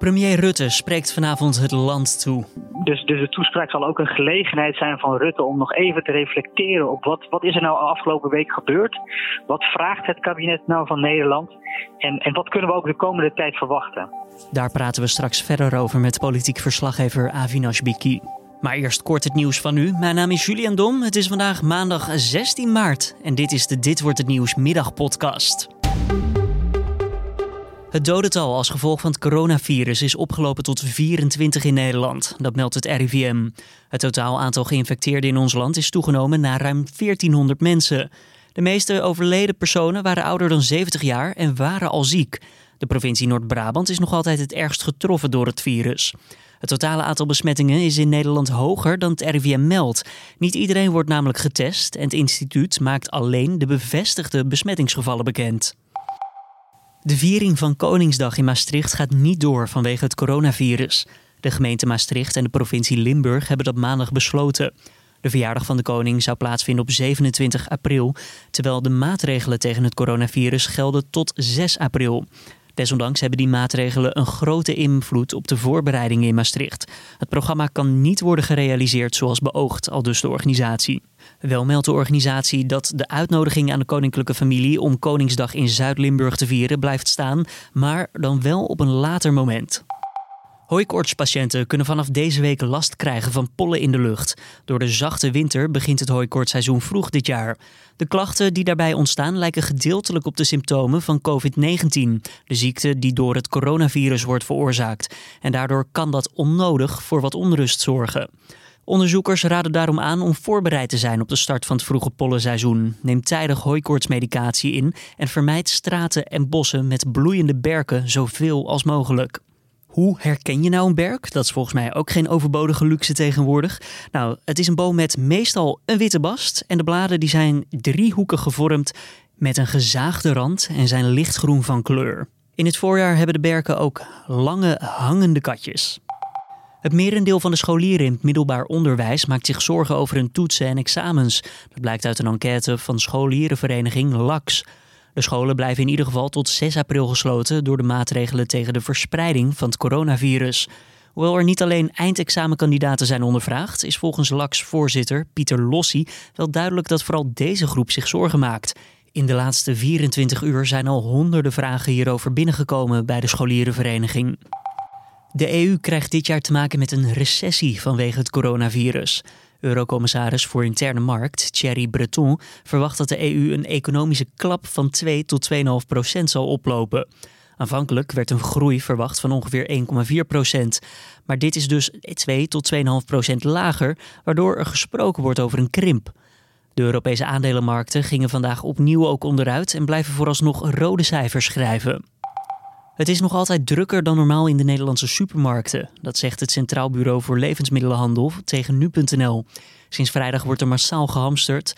Premier Rutte spreekt vanavond het land toe. Dus, dus de toespraak zal ook een gelegenheid zijn van Rutte om nog even te reflecteren op wat, wat is er nou afgelopen week gebeurd? Wat vraagt het kabinet nou van Nederland? En, en wat kunnen we ook de komende tijd verwachten? Daar praten we straks verder over met politiek verslaggever Avinash Biki. Maar eerst kort het nieuws van nu. Mijn naam is Julian Dom. Het is vandaag maandag 16 maart en dit is de Dit wordt het nieuws middagpodcast. Het dodental als gevolg van het coronavirus is opgelopen tot 24 in Nederland. Dat meldt het RIVM. Het totaal aantal geïnfecteerden in ons land is toegenomen naar ruim 1400 mensen. De meeste overleden personen waren ouder dan 70 jaar en waren al ziek. De provincie Noord-Brabant is nog altijd het ergst getroffen door het virus. Het totale aantal besmettingen is in Nederland hoger dan het RIVM meldt. Niet iedereen wordt namelijk getest en het instituut maakt alleen de bevestigde besmettingsgevallen bekend. De viering van Koningsdag in Maastricht gaat niet door vanwege het coronavirus. De gemeente Maastricht en de provincie Limburg hebben dat maandag besloten. De verjaardag van de koning zou plaatsvinden op 27 april, terwijl de maatregelen tegen het coronavirus gelden tot 6 april. Desondanks hebben die maatregelen een grote invloed op de voorbereidingen in Maastricht. Het programma kan niet worden gerealiseerd zoals beoogd, al dus de organisatie. Wel meldt de organisatie dat de uitnodiging aan de koninklijke familie om Koningsdag in Zuid-Limburg te vieren blijft staan, maar dan wel op een later moment. Hooikoortspatiënten kunnen vanaf deze week last krijgen van pollen in de lucht. Door de zachte winter begint het hooikoortseizoen vroeg dit jaar. De klachten die daarbij ontstaan lijken gedeeltelijk op de symptomen van COVID-19, de ziekte die door het coronavirus wordt veroorzaakt. En daardoor kan dat onnodig voor wat onrust zorgen. Onderzoekers raden daarom aan om voorbereid te zijn op de start van het vroege pollenseizoen. Neem tijdig hooikoortsmedicatie in en vermijd straten en bossen met bloeiende berken zoveel als mogelijk. Hoe herken je nou een berk? Dat is volgens mij ook geen overbodige luxe tegenwoordig. Nou, het is een boom met meestal een witte bast en de bladen die zijn driehoekig gevormd met een gezaagde rand en zijn lichtgroen van kleur. In het voorjaar hebben de berken ook lange hangende katjes. Het merendeel van de scholieren in het middelbaar onderwijs maakt zich zorgen over hun toetsen en examens. Dat blijkt uit een enquête van scholierenvereniging LAX. De scholen blijven in ieder geval tot 6 april gesloten door de maatregelen tegen de verspreiding van het coronavirus. Hoewel er niet alleen eindexamenkandidaten zijn ondervraagd, is volgens LAX-voorzitter Pieter Lossi wel duidelijk dat vooral deze groep zich zorgen maakt. In de laatste 24 uur zijn al honderden vragen hierover binnengekomen bij de scholierenvereniging. De EU krijgt dit jaar te maken met een recessie vanwege het coronavirus. Eurocommissaris voor Interne Markt, Thierry Breton, verwacht dat de EU een economische klap van 2 tot 2,5 procent zal oplopen. Aanvankelijk werd een groei verwacht van ongeveer 1,4 procent. Maar dit is dus 2 tot 2,5 procent lager, waardoor er gesproken wordt over een krimp. De Europese aandelenmarkten gingen vandaag opnieuw ook onderuit en blijven vooralsnog rode cijfers schrijven. Het is nog altijd drukker dan normaal in de Nederlandse supermarkten. Dat zegt het Centraal Bureau voor Levensmiddelenhandel tegen nu.nl. Sinds vrijdag wordt er massaal gehamsterd.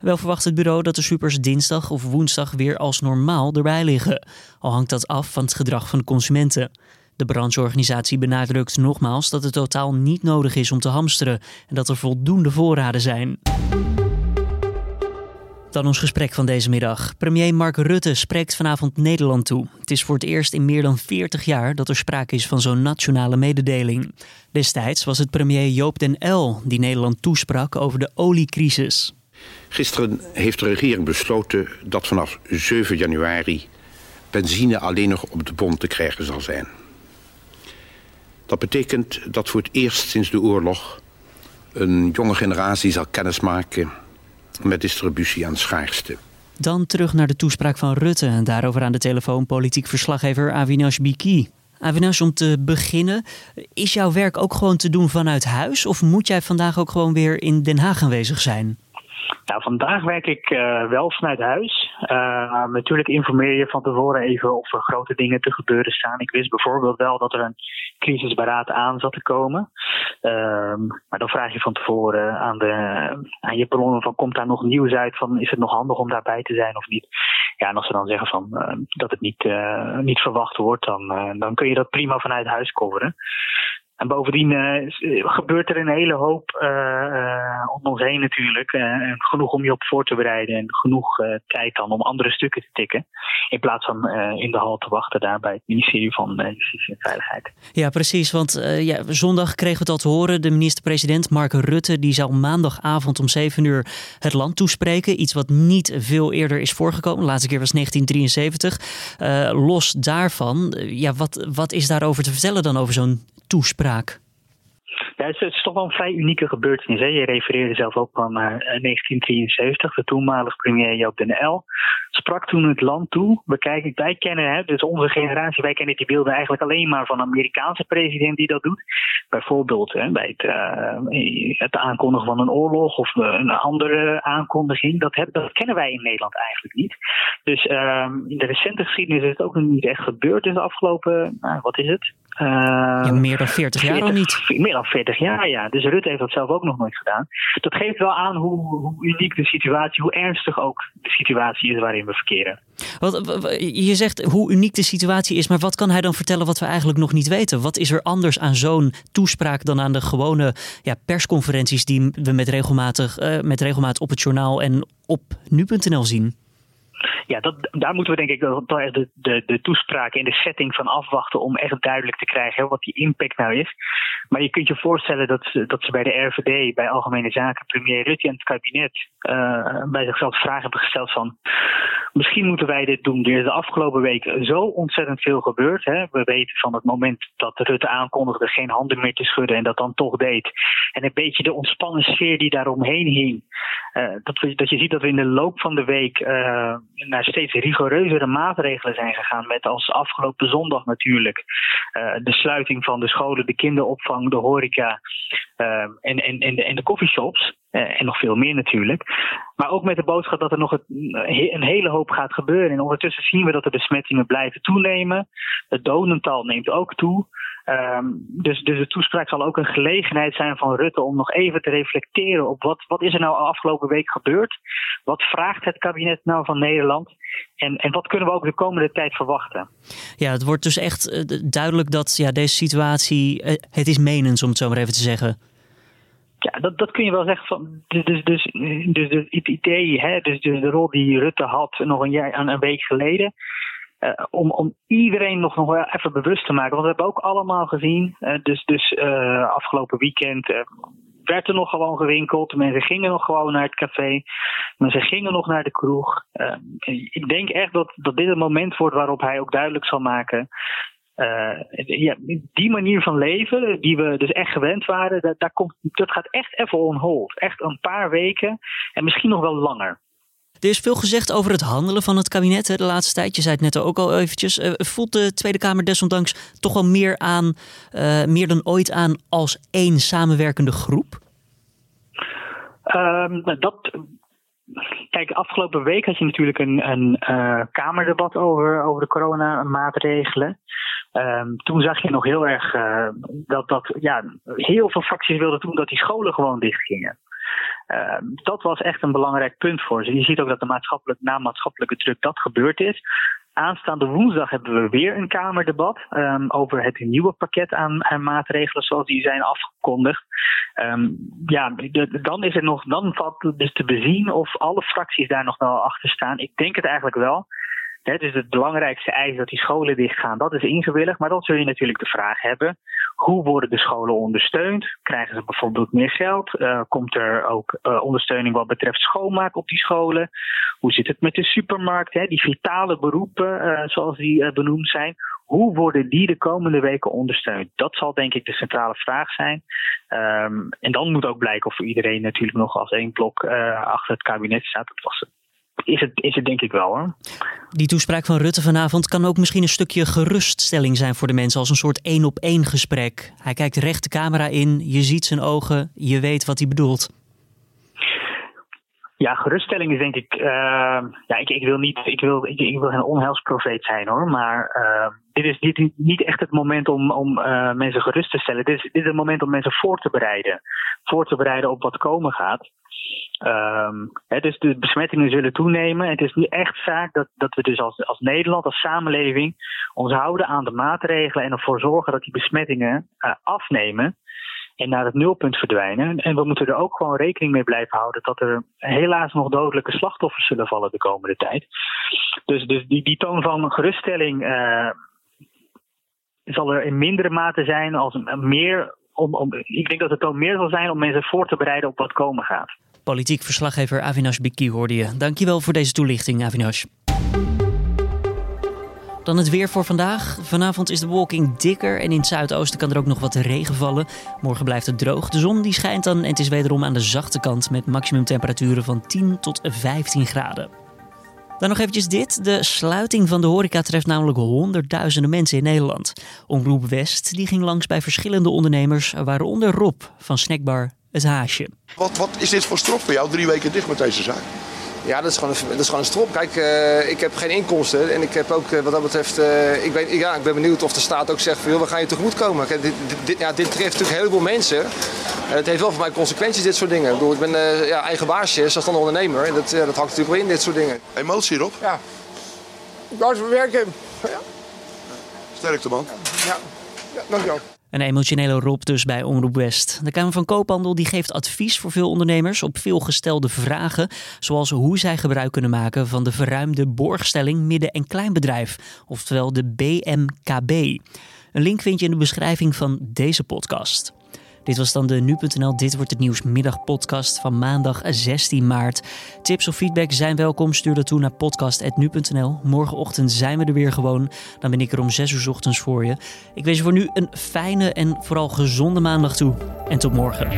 Wel verwacht het bureau dat de supers dinsdag of woensdag weer als normaal erbij liggen. Al hangt dat af van het gedrag van de consumenten. De brancheorganisatie benadrukt nogmaals dat het totaal niet nodig is om te hamsteren en dat er voldoende voorraden zijn. Dan ons gesprek van deze middag. Premier Mark Rutte spreekt vanavond Nederland toe. Het is voor het eerst in meer dan 40 jaar dat er sprake is van zo'n nationale mededeling. Destijds was het premier Joop den L die Nederland toesprak over de oliecrisis. Gisteren heeft de regering besloten dat vanaf 7 januari benzine alleen nog op de bond te krijgen zal zijn. Dat betekent dat voor het eerst sinds de oorlog een jonge generatie zal kennismaken met distributie aan schaarste. Dan terug naar de toespraak van Rutte en daarover aan de telefoon politiek verslaggever Avinash Biki. Avinash, om te beginnen, is jouw werk ook gewoon te doen vanuit huis of moet jij vandaag ook gewoon weer in Den Haag aanwezig zijn? Nou, vandaag werk ik uh, wel vanuit huis. Uh, natuurlijk informeer je van tevoren even of er grote dingen te gebeuren staan. Ik wist bijvoorbeeld wel dat er een crisisberaad aan zat te komen. Uh, maar dan vraag je van tevoren aan, de, aan je bronnen van komt daar nog nieuws uit van is het nog handig om daarbij te zijn of niet. Ja, en als ze dan zeggen van uh, dat het niet, niet verwacht wordt, dan, dan kun je dat prima vanuit huis coveren. En bovendien uh, gebeurt er een hele hoop uh, om ons heen natuurlijk. Genoeg om je op voor te bereiden en genoeg tijd dan om andere stukken te tikken. In plaats van in de hal te wachten daar bij het ministerie van Justitie en Veiligheid. Ja, precies. Want ja, zondag kregen we het al te horen. De minister-president Mark Rutte die zou maandagavond om 7 uur het land toespreken. Iets wat niet veel eerder is voorgekomen. De laatste keer was 1973. los daarvan, ja, wat, wat is daarover te vertellen dan over zo'n toespraak? Ja, het is, toch wel een vrij unieke gebeurtenis. Hè? Je refereerde zelf ook aan 1973. De toenmalige premier Joop den L sprak toen het land toe. We kijken, wij kennen, hè, dus onze generatie, wij kennen die beelden eigenlijk alleen maar van een Amerikaanse president die dat doet. Bijvoorbeeld hè, bij het, uh, het, aankondigen van een oorlog of een andere aankondiging. Dat, dat kennen wij in Nederland eigenlijk niet. Dus uh, in de recente geschiedenis is het ook nog niet echt gebeurd. Dus de afgelopen, nou, wat is het? Uh, meer dan 40 jaar al niet. Meer dan 40 jaar, ja. Dus Rutte heeft dat zelf ook nog nooit gedaan. Dat geeft wel aan hoe, hoe uniek de situatie, hoe ernstig ook de situatie is waarin we verkeren. Wat, je zegt hoe uniek de situatie is, maar wat kan hij dan vertellen wat we eigenlijk nog niet weten? Wat is er anders aan zo'n toespraak dan aan de gewone ja, persconferenties die we met regelmatig, uh, met regelmaat op het journaal en op nu.nl zien? ja, dat, daar moeten we denk ik de, de, de toespraak in de setting van afwachten om echt duidelijk te krijgen wat die impact nou is. Maar je kunt je voorstellen dat, dat ze bij de RVD, bij Algemene Zaken, premier Rutte en het kabinet uh, bij zichzelf vragen hebben gesteld van misschien moeten wij dit doen. Er is de afgelopen week zo ontzettend veel gebeurd. Hè. We weten van het moment dat Rutte aankondigde geen handen meer te schudden en dat dan toch deed. En een beetje de ontspannen sfeer die daaromheen hing. Uh, dat, dat je ziet dat we in de loop van de week uh, naar steeds rigoureuzere maatregelen zijn gegaan. Met als afgelopen zondag natuurlijk uh, de sluiting van de scholen, de kinderopvang, de horeca en, en, en, de, en de coffeeshops. En nog veel meer natuurlijk. Maar ook met de boodschap dat er nog een hele hoop gaat gebeuren. En ondertussen zien we dat de besmettingen blijven toenemen. Het dodental neemt ook toe. Um, dus, dus de toespraak zal ook een gelegenheid zijn van Rutte om nog even te reflecteren op wat, wat is er nou afgelopen week gebeurd? Wat vraagt het kabinet nou van Nederland? En, en wat kunnen we ook de komende tijd verwachten? Ja, het wordt dus echt uh, duidelijk dat ja, deze situatie, het is menens om het zo maar even te zeggen. Ja, dat, dat kun je wel zeggen. Van, dus, dus, dus, dus het idee, hè, dus, dus de rol die Rutte had nog een, jaar, een week geleden. Uh, om, om iedereen nog, nog wel even bewust te maken. Want we hebben ook allemaal gezien, uh, dus, dus uh, afgelopen weekend werd er nog gewoon gewinkeld. Mensen gingen nog gewoon naar het café. Mensen gingen nog naar de kroeg. ik denk echt dat, dat dit een moment wordt waarop hij ook duidelijk zal maken uh, ja, die manier van leven, die we dus echt gewend waren, dat, daar komt, dat gaat echt even on hold. Echt een paar weken en misschien nog wel langer. Er is veel gezegd over het handelen van het kabinet de laatste tijd. Je zei het net ook al eventjes. Uh, voelt de Tweede Kamer desondanks toch wel meer, aan, uh, meer dan ooit aan als één samenwerkende groep? Um, dat, Kijk, afgelopen week had je natuurlijk een, een uh, Kamerdebat over, over de coronamaatregelen. Um, toen zag je nog heel erg uh, dat, dat ja, heel veel fracties wilden toen dat die scholen gewoon dicht gingen. Uh, dat was echt een belangrijk punt voor ze. Je ziet ook dat de maatschappelijk, na maatschappelijke druk dat gebeurd is. Aanstaande woensdag hebben we weer een Kamerdebat um, over het nieuwe pakket aan, maatregelen zoals die zijn afgekondigd. Ja, dan is het nog, dan valt dus te bezien of alle fracties daar nog wel achter staan. Ik denk het eigenlijk wel dus het belangrijkste eis dat die scholen dichtgaan, dat is ingewilligd. Maar dan zul je natuurlijk de vraag hebben: hoe worden de scholen ondersteund? Krijgen ze bijvoorbeeld meer geld? Uh, komt er ook uh, ondersteuning wat betreft schoonmaak op die scholen? Hoe zit het met de supermarkt? Die vitale beroepen, uh, zoals die benoemd zijn. Hoe worden die de komende weken ondersteund? Dat zal denk ik de centrale vraag zijn. Um, en dan moet ook blijken of iedereen natuurlijk nog als één blok achter het kabinet staat. Dat was is het, is het denk ik wel hoor. Die toespraak van Rutte vanavond kan ook misschien een stukje geruststelling zijn voor de mensen als een soort één op één gesprek. Hij kijkt recht de camera in, je ziet zijn ogen, je weet wat hij bedoelt. Ja, geruststelling is denk ik. Uh, ja, ik, ik, wil niet. Ik wil, ik, wil geen onheilsprofeet zijn hoor. Maar uh, dit is niet, niet echt het moment om, om uh, mensen gerust te stellen. Dit is, dit is het moment om mensen voor te bereiden. Voor te bereiden op wat komen gaat. Hè, dus de besmettingen zullen toenemen. Het is nu echt zaak dat, dat we dus als, als Nederland, als samenleving, ons houden aan de maatregelen en ervoor zorgen dat die besmettingen afnemen en naar het nulpunt verdwijnen. En we moeten er ook gewoon rekening mee blijven houden dat er helaas nog dodelijke slachtoffers zullen vallen de komende tijd. Dus, dus die, die toon van geruststelling uh, zal er in mindere mate zijn als meer. Om, om, ik denk dat het toon meer zal zijn om mensen voor te bereiden op wat komen gaat. Politiek verslaggever Avinash Bikki hoorde je. Dankjewel voor deze toelichting, Avinash. Dan het weer voor vandaag. Vanavond is de wolking dikker en in het zuidoosten kan er ook nog wat regen vallen. Morgen blijft het droog. De zon die schijnt dan en het is wederom aan de zachte kant met maximumtemperaturen van 10 tot 15 graden. Dan nog eventjes dit. De sluiting van de horeca treft namelijk honderdduizenden mensen in Nederland. Omroep West die ging langs bij verschillende ondernemers, waaronder Rob van Snackbar Het Haasje. Wat, wat is dit voor strop voor jou? Drie weken dicht met deze zaak? Ja, dat is gewoon een, dat is gewoon een strop. Kijk, uh, ik heb geen inkomsten en ik heb ook uh, wat dat betreft, uh, ik, weet, ja, ik ben benieuwd of de staat ook zegt van joh, we gaan je tegemoet komen. Kijk, dit, dit, ja, dit treft natuurlijk heel veel mensen. het heeft wel voor mij consequenties, dit soort dingen. Ik, bedoel, ik ben ja, eigen baasje, dan ondernemer. En dat, dat hangt natuurlijk wel in, dit soort dingen. Emotie erop? Ja. Ik wou eens werken. Ja. Sterkte man. Ja, ja dankjewel. Een emotionele Rob dus bij Omroep West. De Kamer van Koophandel die geeft advies voor veel ondernemers op veel gestelde vragen, zoals hoe zij gebruik kunnen maken van de verruimde borgstelling midden- en kleinbedrijf, oftewel de BMKB. Een link vind je in de beschrijving van deze podcast. Dit was dan de nu.nl Dit wordt het nieuws middagpodcast van maandag 16 maart. Tips of feedback zijn welkom. Stuur dat toe naar podcast.nu.nl. Morgenochtend zijn we er weer gewoon. Dan ben ik er om 6 uur ochtends voor je. Ik wens je voor nu een fijne en vooral gezonde maandag toe. En tot morgen.